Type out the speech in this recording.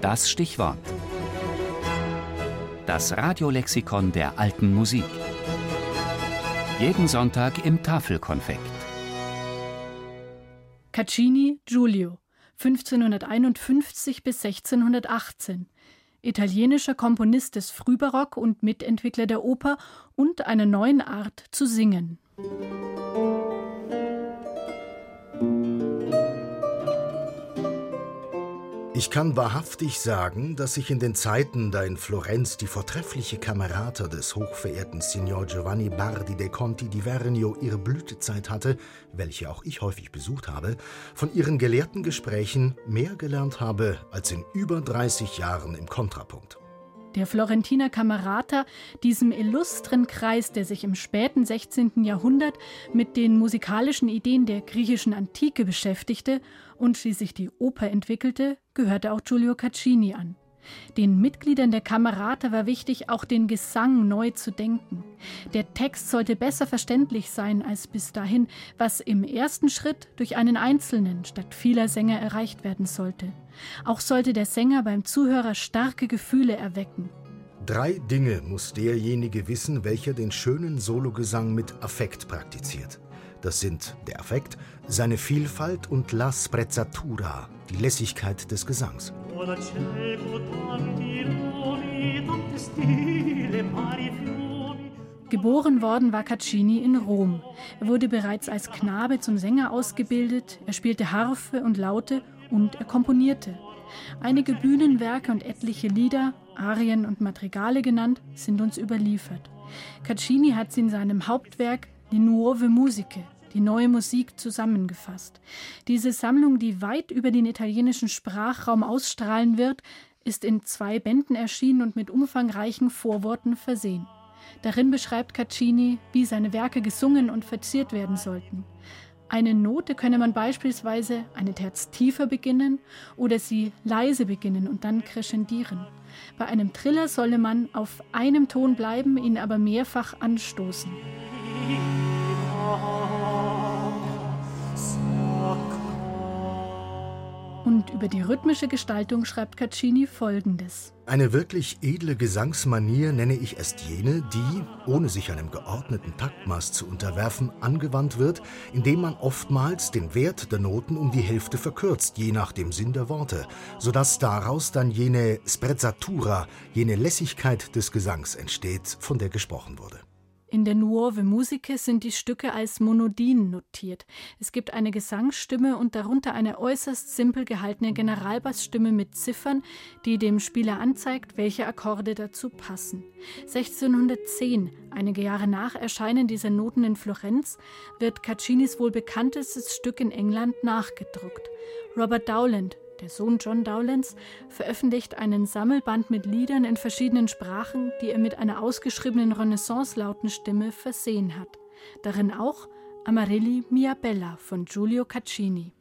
Das Stichwort. Das Radiolexikon der alten Musik. Jeden Sonntag im Tafelkonfekt. Caccini Giulio 1551 bis 1618 italienischer Komponist des Frühbarock und Mitentwickler der Oper und einer neuen Art zu singen. Ich kann wahrhaftig sagen, dass ich in den Zeiten, da in Florenz die vortreffliche Kamerata des hochverehrten Signor Giovanni Bardi de Conti di Vernio ihre Blütezeit hatte, welche auch ich häufig besucht habe, von ihren gelehrten Gesprächen mehr gelernt habe als in über 30 Jahren im Kontrapunkt. Der Florentiner Camerata, diesem illustren Kreis, der sich im späten 16. Jahrhundert mit den musikalischen Ideen der griechischen Antike beschäftigte und schließlich die Oper entwickelte, gehörte auch Giulio Caccini an. Den Mitgliedern der Kamerata war wichtig, auch den Gesang neu zu denken. Der Text sollte besser verständlich sein als bis dahin, was im ersten Schritt durch einen einzelnen statt vieler Sänger erreicht werden sollte. Auch sollte der Sänger beim Zuhörer starke Gefühle erwecken. Drei Dinge muss derjenige wissen, welcher den schönen Sologesang mit Affekt praktiziert. Das sind der Affekt, seine Vielfalt und la sprezzatura, die Lässigkeit des Gesangs. Geboren worden war Caccini in Rom. Er wurde bereits als Knabe zum Sänger ausgebildet, er spielte Harfe und Laute und er komponierte. Einige Bühnenwerke und etliche Lieder, Arien und Madrigale genannt, sind uns überliefert. Caccini hat sie in seinem Hauptwerk Die Nuove Musiche, die neue Musik zusammengefasst. Diese Sammlung, die weit über den italienischen Sprachraum ausstrahlen wird, ist in zwei Bänden erschienen und mit umfangreichen Vorworten versehen. Darin beschreibt Caccini, wie seine Werke gesungen und verziert werden sollten. Eine Note könne man beispielsweise eine Terz tiefer beginnen oder sie leise beginnen und dann crescendieren. Bei einem Triller solle man auf einem Ton bleiben, ihn aber mehrfach anstoßen. Und über die rhythmische Gestaltung schreibt Caccini folgendes. Eine wirklich edle Gesangsmanier nenne ich erst jene, die, ohne sich einem geordneten Taktmaß zu unterwerfen, angewandt wird, indem man oftmals den Wert der Noten um die Hälfte verkürzt, je nach dem Sinn der Worte, sodass daraus dann jene Sprezzatura, jene Lässigkeit des Gesangs entsteht, von der gesprochen wurde. In der Nuove Musiche sind die Stücke als Monodien notiert. Es gibt eine Gesangsstimme und darunter eine äußerst simpel gehaltene Generalbassstimme mit Ziffern, die dem Spieler anzeigt, welche Akkorde dazu passen. 1610, einige Jahre nach Erscheinen dieser Noten in Florenz, wird Caccinis wohl bekanntestes Stück in England nachgedruckt. Robert Dowland, der Sohn John Dowlands, veröffentlicht einen Sammelband mit Liedern in verschiedenen Sprachen, die er mit einer ausgeschriebenen Renaissance-Lautenstimme versehen hat. Darin auch Amarelli Mia Bella von Giulio Caccini.